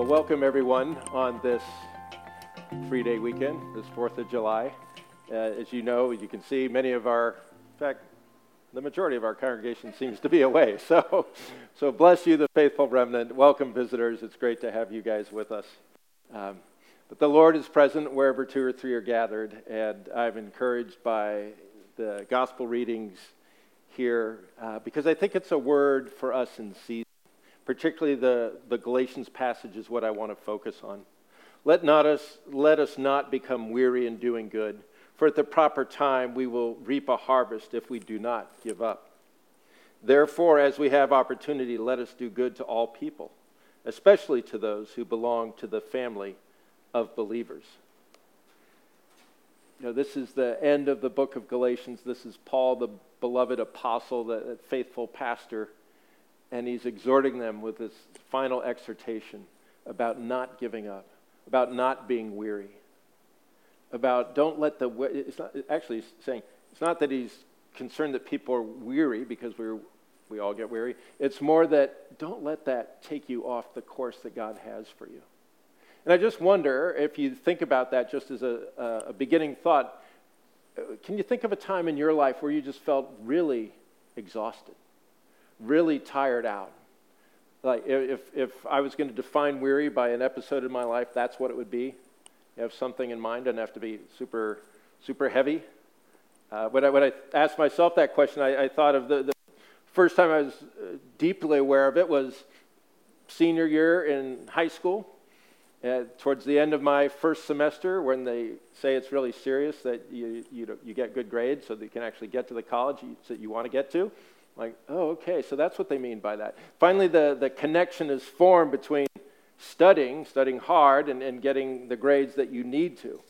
Well, welcome everyone on this three day weekend, this 4th of July. Uh, as you know, you can see many of our, in fact, the majority of our congregation seems to be away. So, so bless you, the faithful remnant. Welcome, visitors. It's great to have you guys with us. Um, but the Lord is present wherever two or three are gathered, and I'm encouraged by the gospel readings here uh, because I think it's a word for us in season particularly the, the Galatians passage is what I want to focus on. Let, not us, let us not become weary in doing good, for at the proper time we will reap a harvest if we do not give up. Therefore, as we have opportunity, let us do good to all people, especially to those who belong to the family of believers. You know, this is the end of the book of Galatians. This is Paul, the beloved apostle, the faithful pastor and he's exhorting them with this final exhortation about not giving up, about not being weary, about don't let the, it's not, actually he's saying, it's not that he's concerned that people are weary because we're, we all get weary. It's more that don't let that take you off the course that God has for you. And I just wonder if you think about that just as a, a beginning thought, uh, can you think of a time in your life where you just felt really exhausted? really tired out. Like if, if I was going to define weary by an episode in my life, that's what it would be. You have something in mind, doesn't have to be super, super heavy. Uh, when, I, when I asked myself that question, I, I thought of the, the first time I was uh, deeply aware of it was senior year in high school. Uh, towards the end of my first semester, when they say it's really serious that you, you, you get good grades so that you can actually get to the college you, that you want to get to, like, oh, okay, so that's what they mean by that. Finally, the, the connection is formed between studying, studying hard, and, and getting the grades that you need to.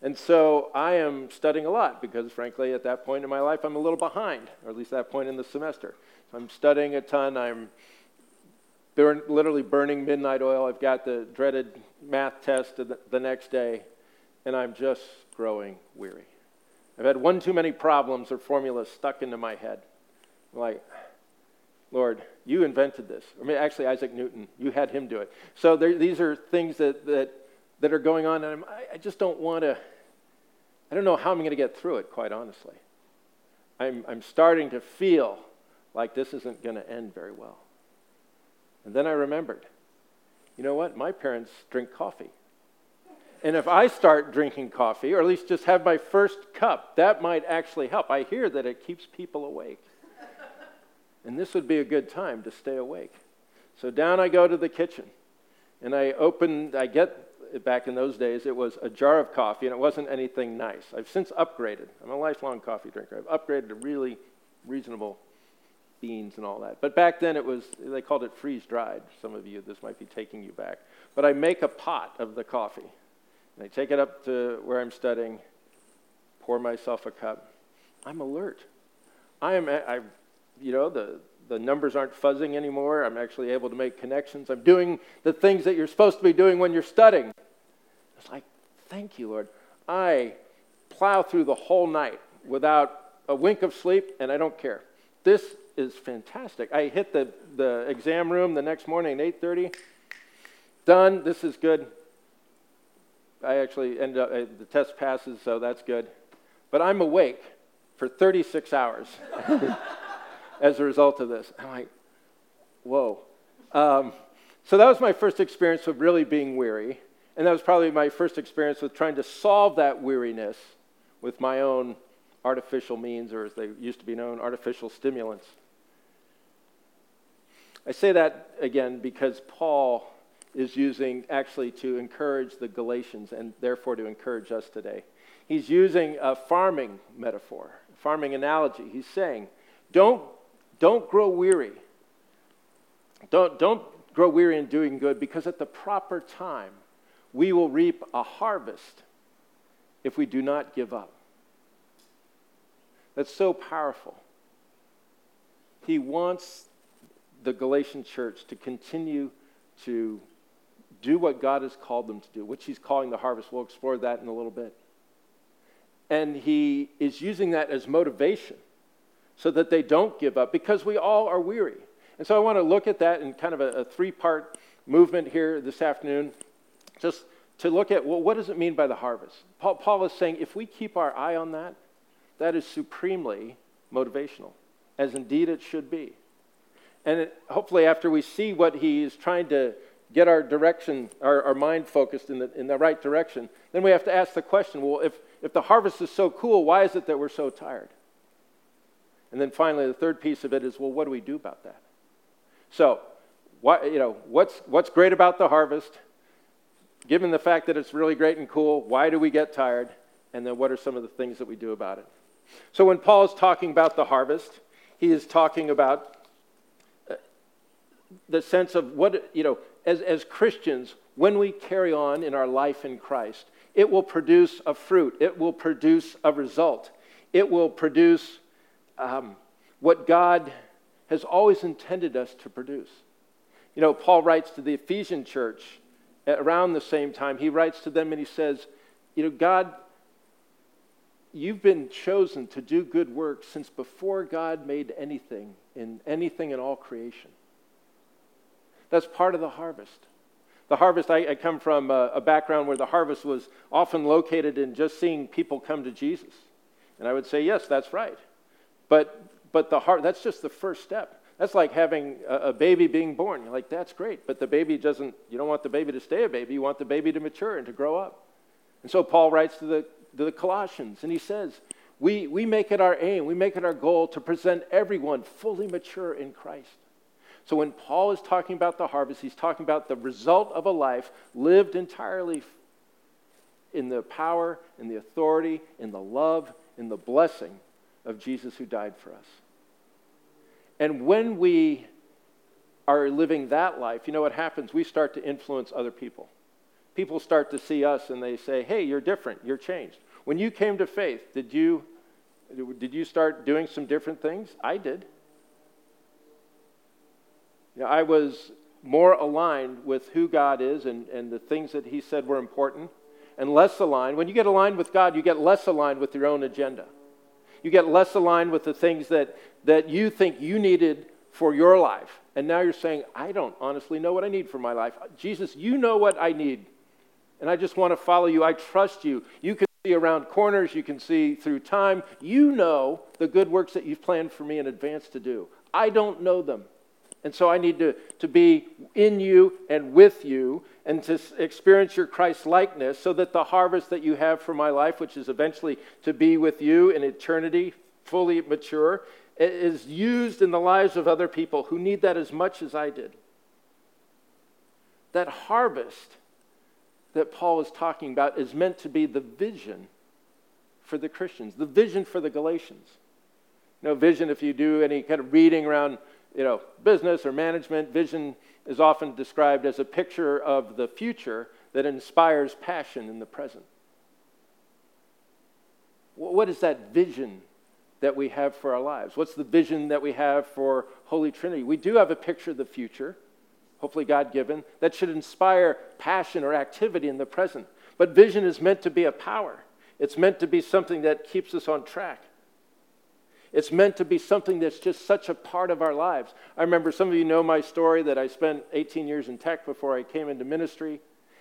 And so I am studying a lot because, frankly, at that point in my life, I'm a little behind, or at least that point in the semester. So I'm studying a ton. I'm burn, literally burning midnight oil. I've got the dreaded math test the, the next day, and I'm just growing weary. I've had one too many problems or formulas stuck into my head like, Lord, you invented this. I mean, actually, Isaac Newton, you had him do it. So there, these are things that, that, that are going on, and I, I just don't want to, I don't know how I'm going to get through it, quite honestly. I'm, I'm starting to feel like this isn't going to end very well. And then I remembered, you know what? My parents drink coffee. And if I start drinking coffee, or at least just have my first cup, that might actually help. I hear that it keeps people awake. And this would be a good time to stay awake. So down I go to the kitchen. And I open, I get, back in those days, it was a jar of coffee, and it wasn't anything nice. I've since upgraded. I'm a lifelong coffee drinker. I've upgraded to really reasonable beans and all that. But back then it was, they called it freeze dried. Some of you, this might be taking you back. But I make a pot of the coffee. And I take it up to where I'm studying, pour myself a cup. I'm alert. I am, I've you know, the, the numbers aren't fuzzing anymore. I'm actually able to make connections. I'm doing the things that you're supposed to be doing when you're studying. It's like, thank you, Lord. I plow through the whole night without a wink of sleep, and I don't care. This is fantastic. I hit the, the exam room the next morning at 8.30. Done. This is good. I actually end up, uh, the test passes, so that's good. But I'm awake for 36 hours. as a result of this. I'm like, whoa. Um, so that was my first experience with really being weary. And that was probably my first experience with trying to solve that weariness with my own artificial means, or as they used to be known, artificial stimulants. I say that again because Paul is using actually to encourage the Galatians and therefore to encourage us today. He's using a farming metaphor, a farming analogy. He's saying, don't don't grow weary. Don't, don't grow weary in doing good because at the proper time, we will reap a harvest if we do not give up. That's so powerful. He wants the Galatian church to continue to do what God has called them to do, which He's calling the harvest. We'll explore that in a little bit. And He is using that as motivation so that they don't give up because we all are weary. And so I want to look at that in kind of a, a three part movement here this afternoon, just to look at well, what does it mean by the harvest? Paul, Paul is saying if we keep our eye on that, that is supremely motivational, as indeed it should be. And it, hopefully, after we see what he is trying to get our direction, our, our mind focused in the, in the right direction, then we have to ask the question well, if, if the harvest is so cool, why is it that we're so tired? And then finally, the third piece of it is well, what do we do about that? So, what, you know, what's, what's great about the harvest? Given the fact that it's really great and cool, why do we get tired? And then what are some of the things that we do about it? So, when Paul is talking about the harvest, he is talking about uh, the sense of what, you know, as, as Christians, when we carry on in our life in Christ, it will produce a fruit, it will produce a result, it will produce um, what God has always intended us to produce. You know, Paul writes to the Ephesian church around the same time. He writes to them and he says, You know, God, you've been chosen to do good work since before God made anything in anything in all creation. That's part of the harvest. The harvest, I, I come from a, a background where the harvest was often located in just seeing people come to Jesus. And I would say, yes, that's right. But, but the heart, that's just the first step. That's like having a, baby being born. You're like, that's great. But the baby doesn't, you don't want the baby to stay a baby. You want the baby to mature and to grow up. And so Paul writes to the, to the Colossians, and he says, we, we make it our aim, we make it our goal to present everyone fully mature in Christ. So when Paul is talking about the harvest, he's talking about the result of a life lived entirely in the power, in the authority, in the love, in the blessing of Jesus who died for us. And when we are living that life, you know what happens? We start to influence other people. People start to see us and they say, hey, you're different, you're changed. When you came to faith, did you, did you start doing some different things? I did. You know, I was more aligned with who God is and, and the things that He said were important, and less aligned. When you get aligned with God, you get less aligned with your own agenda. You get less aligned with the things that, that you think you needed for your life. And now you're saying, I don't honestly know what I need for my life. Jesus, you know what I need. And I just want to follow you. I trust you. You can see around corners, you can see through time. You know the good works that you've planned for me in advance to do. I don't know them. And so I need to, to be in you and with you and to experience your Christ likeness so that the harvest that you have for my life, which is eventually to be with you in eternity, fully mature, is used in the lives of other people who need that as much as I did. That harvest that Paul is talking about is meant to be the vision for the Christians, the vision for the Galatians. Know, vision, if you do any kind of reading around you know, business or management, vision is often described as a picture of the future that inspires passion in the present. What is that vision that we have for our lives? What's the vision that we have for Holy Trinity? We do have a picture of the future, hopefully God given, that should inspire passion or activity in the present. But vision is meant to be a power, it's meant to be something that keeps us on track. It's meant to be something that's just such a part of our lives. I remember some of you know my story that I spent 18 years in tech before I came into ministry.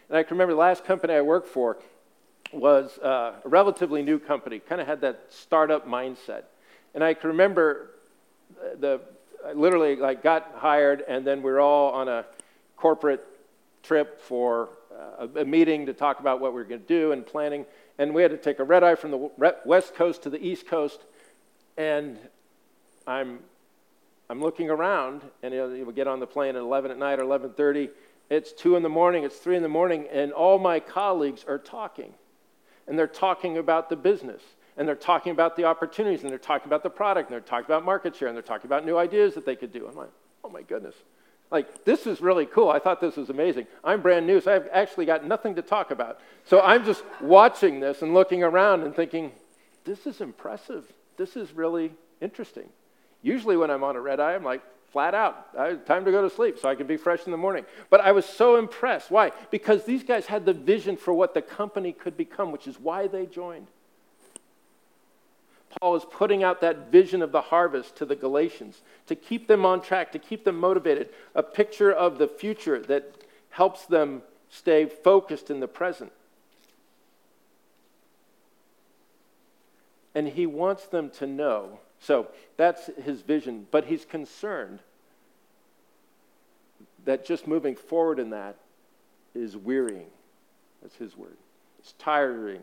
And I can remember the last company I worked for was uh, a relatively new company, kind of had that startup mindset. And I can remember the I literally like got hired, and then we are all on a corporate trip for uh, a meeting to talk about what we are going to do and planning. And we had to take a red eye from the west coast to the east coast and I'm, I'm looking around, and you, know, get on the plane at 11 at night or 11:30. It's two in the morning. It's three in the morning, and all my colleagues are talking, and they're talking about the business, and they're talking about the opportunities, and they're talking about the product, and they're talking about market share, and they're talking about new ideas that they could do. I'm like, oh my goodness. Like, this is really cool. I thought this was amazing. I'm brand new, so I've actually got nothing to talk about. So I'm just watching this and looking around and thinking, this is impressive this is really interesting. Usually, when I'm on a red eye, I'm like, flat out. I, time to go to sleep so I can be fresh in the morning. But I was so impressed. Why? Because these guys had the vision for what the company could become, which is why they joined. Paul is putting out that vision of the harvest to the Galatians to keep them on track, to keep them motivated, a picture of the future that helps them stay focused in the present. And he wants them to know. So that's his vision, but he's concerned that just moving forward in that is wearying. That's his word. It's tiring.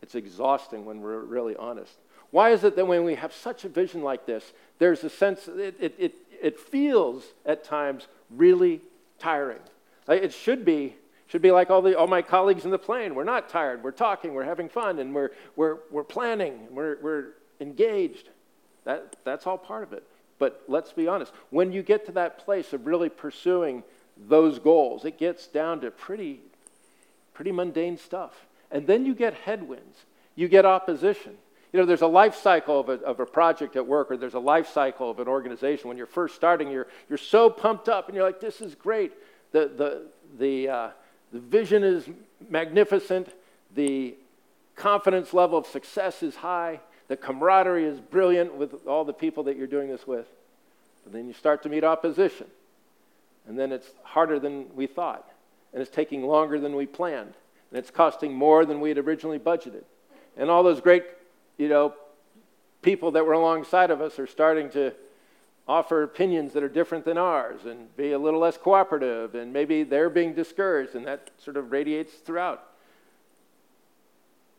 It's exhausting when we're really honest. Why is it that when we have such a vision like this, there's a sense, it, it, it, it feels at times really tiring? Like it should be, should be like all, the, all my colleagues in the plane. We're not tired. We're talking, we're having fun, and we're, we're, we're planning, we're, we're engaged. That, that's all part of it. But let's be honest, when you get to that place of really pursuing those goals, it gets down to pretty, pretty mundane stuff. And then you get headwinds, you get opposition. You know, there's a life cycle of a, of a project at work, or there's a life cycle of an organization. When you're first starting, you're, you're so pumped up, and you're like, this is great. The, the, the, uh, the vision is magnificent. The confidence level of success is high. The camaraderie is brilliant with all the people that you're doing this with. But then you start to meet opposition. And then it's harder than we thought. And it's taking longer than we planned. And it's costing more than we had originally budgeted. And all those great you know, people that were alongside of us are starting to offer opinions that are different than ours and be a little less cooperative, and maybe they're being discouraged, and that sort of radiates throughout.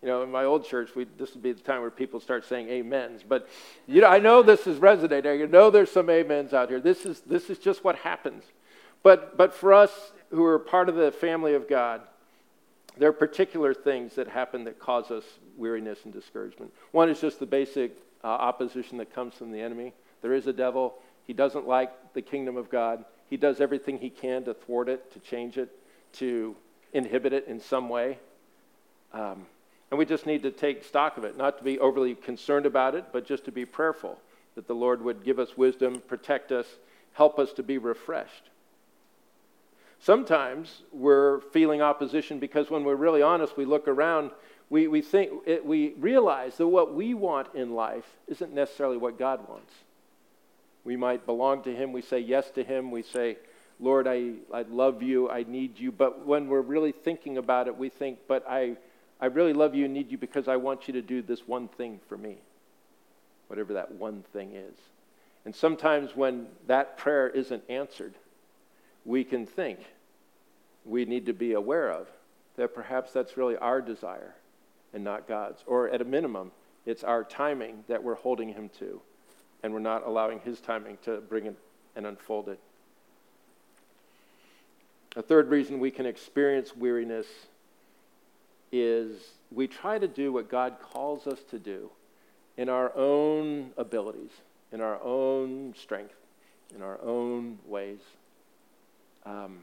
You know, in my old church, we, this would be the time where people start saying amens. But you know, I know this is resonating. I know there's some amens out here. This is, this is just what happens. But, but for us who are part of the family of God, there are particular things that happen that cause us weariness and discouragement. One is just the basic uh, opposition that comes from the enemy. There is a devil. He doesn't like the kingdom of God. He does everything he can to thwart it, to change it, to inhibit it in some way. Um, and we just need to take stock of it, not to be overly concerned about it, but just to be prayerful that the Lord would give us wisdom, protect us, help us to be refreshed. Sometimes we're feeling opposition because when we're really honest, we look around, we, we, think, it, we realize that what we want in life isn't necessarily what God wants. We might belong to Him, we say yes to Him, we say, Lord, I, I love you, I need you. But when we're really thinking about it, we think, but I, I really love you and need you because I want you to do this one thing for me, whatever that one thing is. And sometimes when that prayer isn't answered, we can think we need to be aware of that perhaps that's really our desire and not God's. Or at a minimum, it's our timing that we're holding Him to, and we're not allowing His timing to bring it and unfold it. A third reason we can experience weariness is we try to do what God calls us to do in our own abilities, in our own strength, in our own ways. Um,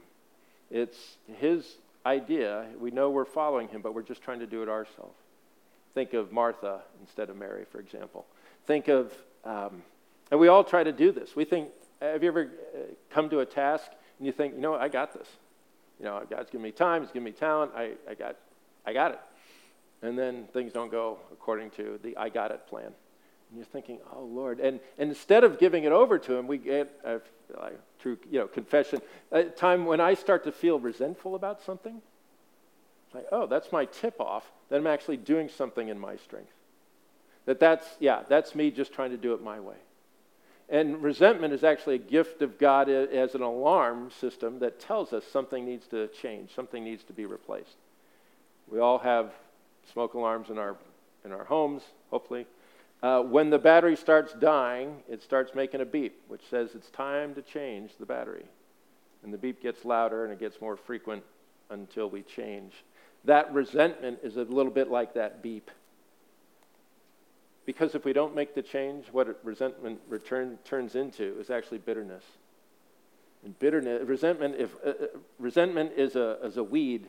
it's his idea. We know we're following him, but we're just trying to do it ourselves. Think of Martha instead of Mary, for example. Think of, um, and we all try to do this. We think, have you ever uh, come to a task and you think, you know I got this. You know, God's given me time, He's given me talent, I, I, got, I got it. And then things don't go according to the I got it plan. And you're thinking, oh, Lord. And, and instead of giving it over to him, we get, uh, through you know, confession, a time when I start to feel resentful about something, it's like, oh, that's my tip off that I'm actually doing something in my strength. That that's, yeah, that's me just trying to do it my way. And resentment is actually a gift of God as an alarm system that tells us something needs to change, something needs to be replaced. We all have smoke alarms in our, in our homes, hopefully. Uh, when the battery starts dying, it starts making a beep, which says it's time to change the battery. And the beep gets louder and it gets more frequent until we change. That resentment is a little bit like that beep. Because if we don't make the change, what resentment return, turns into is actually bitterness. And bitterness, resentment, if, uh, uh, resentment is a, is a weed,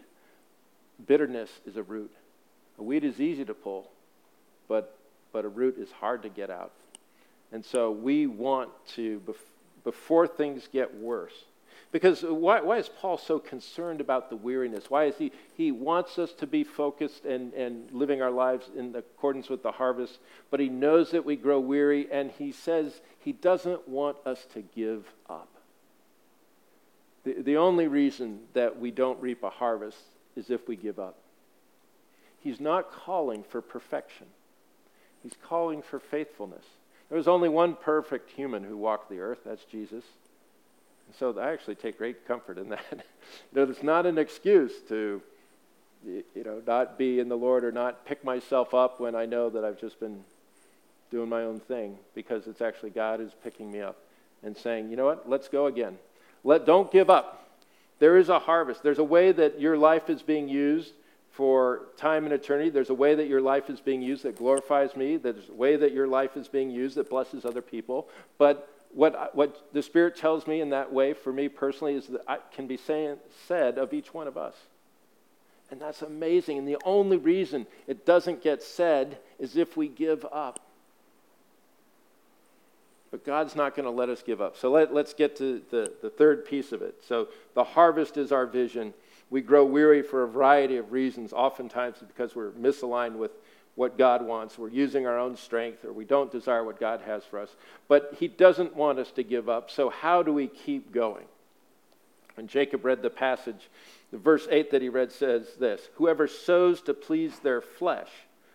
bitterness is a root. A weed is easy to pull, but but a root is hard to get out. And so we want to, before things get worse. Because why, why is Paul so concerned about the weariness? Why is he, he wants us to be focused and, and living our lives in accordance with the harvest, but he knows that we grow weary, and he says he doesn't want us to give up. The, the only reason that we don't reap a harvest is if we give up. He's not calling for perfection, he's calling for faithfulness. There was only one perfect human who walked the earth, that's Jesus. So I actually take great comfort in that. know, it's not an excuse to you know, not be in the Lord or not pick myself up when I know that I've just been doing my own thing because it's actually God who's picking me up and saying, you know what, let's go again. Let, don't give up. There is a harvest. There's a way that your life is being used for time and eternity. There's a way that your life is being used that glorifies me. There's a way that your life is being used that blesses other people. But what, what the Spirit tells me in that way for me personally is that I can be saying, said of each one of us. And that's amazing. And the only reason it doesn't get said is if we give up. But God's not going to let us give up. So let, let's get to the, the third piece of it. So the harvest is our vision. We grow weary for a variety of reasons. Oftentimes because we're misaligned with what God wants. We're using our own strength or we don't desire what God has for us. But He doesn't want us to give up. So how do we keep going? And Jacob read the passage, the verse 8 that he read says this Whoever sows to please their flesh,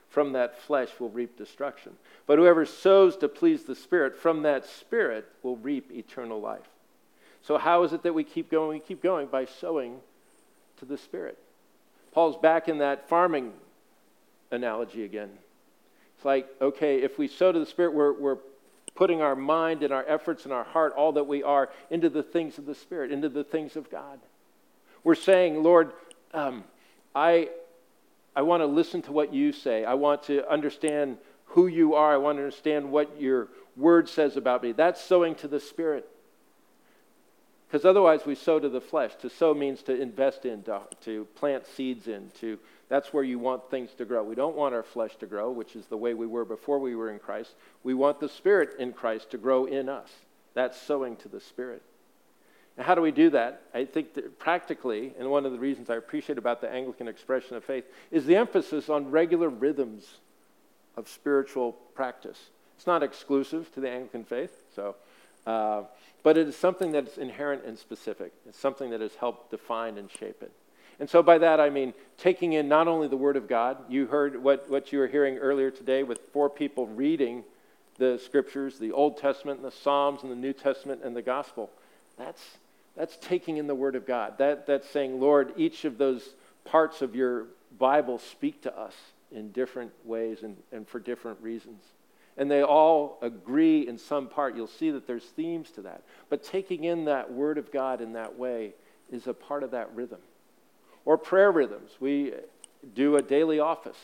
from that flesh will reap destruction. But whoever sows to please the Spirit, from that Spirit will reap eternal life. So, how is it that we keep going? We keep going by sowing to the Spirit. Paul's back in that farming analogy again. It's like, okay, if we sow to the Spirit, we're, we're putting our mind and our efforts and our heart, all that we are, into the things of the Spirit, into the things of God. We're saying, Lord, um, I, I want to listen to what you say. I want to understand who you are. I want to understand what your word says about me. That's sowing to the Spirit. Because otherwise, we sow to the flesh. To sow means to invest in, to, to plant seeds in. To, that's where you want things to grow. We don't want our flesh to grow, which is the way we were before we were in Christ. We want the Spirit in Christ to grow in us. That's sowing to the Spirit. And how do we do that? I think that practically, and one of the reasons I appreciate about the Anglican expression of faith, is the emphasis on regular rhythms of spiritual practice. It's not exclusive to the Anglican faith, so, uh, but it is something that's inherent and specific. It's something that has helped define and shape it. And so by that I mean taking in not only the Word of God, you heard what, what you were hearing earlier today with four people reading the scriptures, the Old Testament and the Psalms and the New Testament and the Gospel. That's that's taking in the Word of God. That, that's saying, Lord, each of those parts of your Bible speak to us in different ways and, and for different reasons. And they all agree in some part. You'll see that there's themes to that. But taking in that Word of God in that way is a part of that rhythm. Or prayer rhythms. We do a daily office,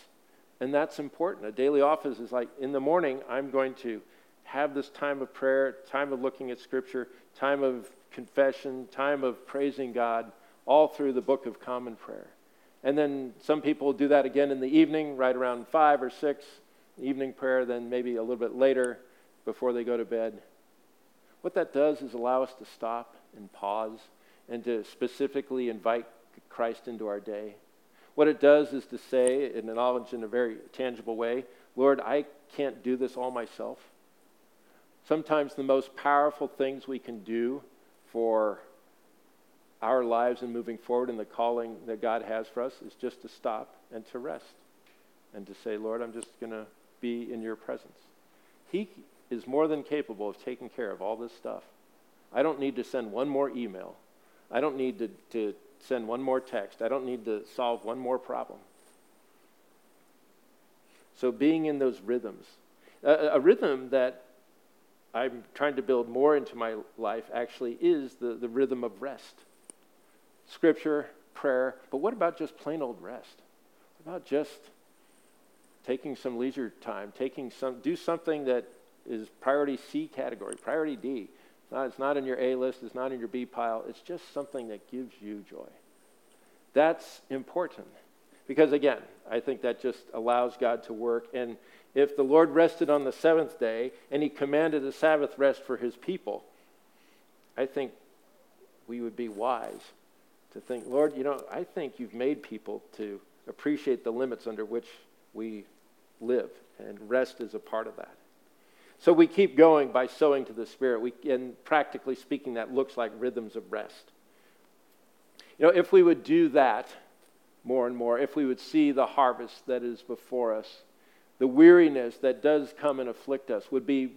and that's important. A daily office is like in the morning, I'm going to have this time of prayer, time of looking at Scripture, time of confession, time of praising God, all through the Book of Common Prayer. And then some people do that again in the evening, right around five or six, evening prayer, then maybe a little bit later before they go to bed. What that does is allow us to stop and pause and to specifically invite Christ into our day. What it does is to say, and acknowledge in a very tangible way, Lord, I can't do this all myself. Sometimes the most powerful things we can do for our lives and moving forward in the calling that God has for us is just to stop and to rest and to say, Lord, I'm just going to be in your presence. He is more than capable of taking care of all this stuff. I don't need to send one more email. I don't need to, to send one more text. I don't need to solve one more problem. So, being in those rhythms, a, a rhythm that I'm trying to build more into my life actually is the, the rhythm of rest. Scripture, prayer, but what about just plain old rest? What about just taking some leisure time, taking some, do something that is priority C category, priority D. It's not, it's not in your A list, it's not in your B pile, it's just something that gives you joy. That's important because, again, I think that just allows God to work. And if the Lord rested on the seventh day and he commanded a Sabbath rest for his people, I think we would be wise to think, Lord, you know, I think you've made people to appreciate the limits under which we live, and rest is a part of that. So we keep going by sowing to the Spirit. We, and practically speaking, that looks like rhythms of rest. You know, if we would do that more and more, if we would see the harvest that is before us, the weariness that does come and afflict us would be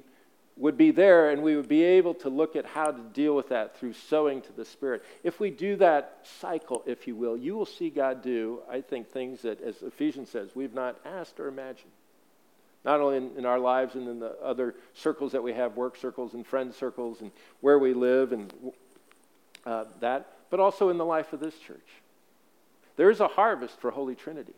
would be there and we would be able to look at how to deal with that through sowing to the Spirit. If we do that cycle, if you will, you will see God do, I think, things that, as Ephesians says, we've not asked or imagined. Not only in, in our lives and in the other circles that we have, work circles and friend circles, and where we live and uh, that, but also in the life of this church. There is a harvest for Holy Trinity.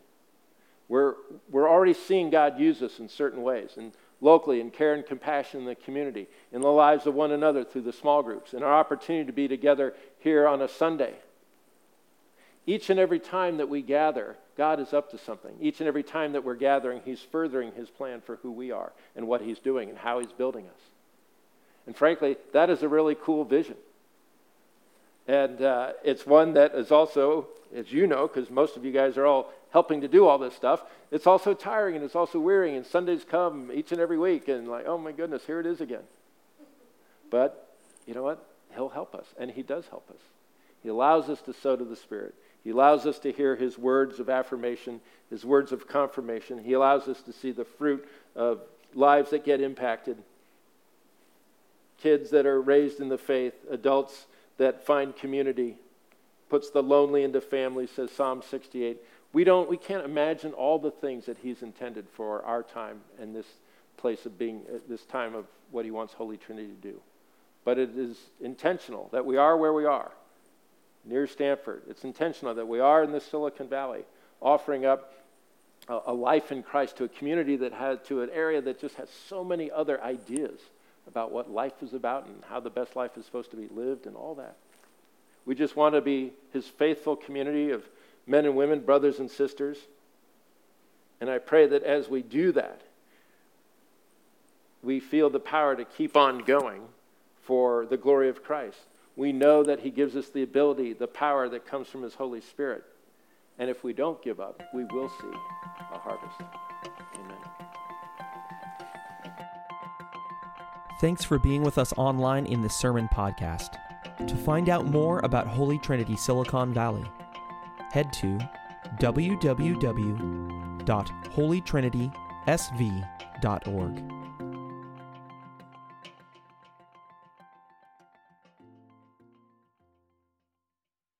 We're, we're already seeing God use us in certain ways. And locally in care and compassion in the community, in the lives of one another through the small groups, and our opportunity to be together here on a Sunday. Each and every time that we gather, God is up to something. Each and every time that we're gathering, He's furthering His plan for who we are and what He's doing and how He's building us. And frankly, that is a really cool vision. And uh, it's one that is also, as you know, because most of you guys are all helping to do all this stuff, it's also tiring and it's also wearying. And Sundays come each and every week, and like, oh my goodness, here it is again. But you know what? He'll help us, and He does help us. He allows us to sow to the Spirit. He allows us to hear His words of affirmation, His words of confirmation. He allows us to see the fruit of lives that get impacted, kids that are raised in the faith, adults that find community, puts the lonely into families, says Psalm 68. We, don't, we can't imagine all the things that He's intended for our time and this place of being, uh, this time of what He wants Holy Trinity to do. But it is intentional that we are where we are, near Stanford. It's intentional that we are in the Silicon Valley, offering up a, a life in Christ to a community that has, to an area that just has so many other ideas about what life is about and how the best life is supposed to be lived and all that. We just want to be His faithful community of men and women, brothers and sisters. And I pray that as we do that, we feel the power to keep on going for the glory of Christ. We know that He gives us the ability, the power that comes from His Holy Spirit. And if we don't give up, we will see a harvest. Amen. Thanks for being with us online in the Sermon Podcast. To find out more about Holy Trinity Silicon Valley, head to www.holytrinitysv.org.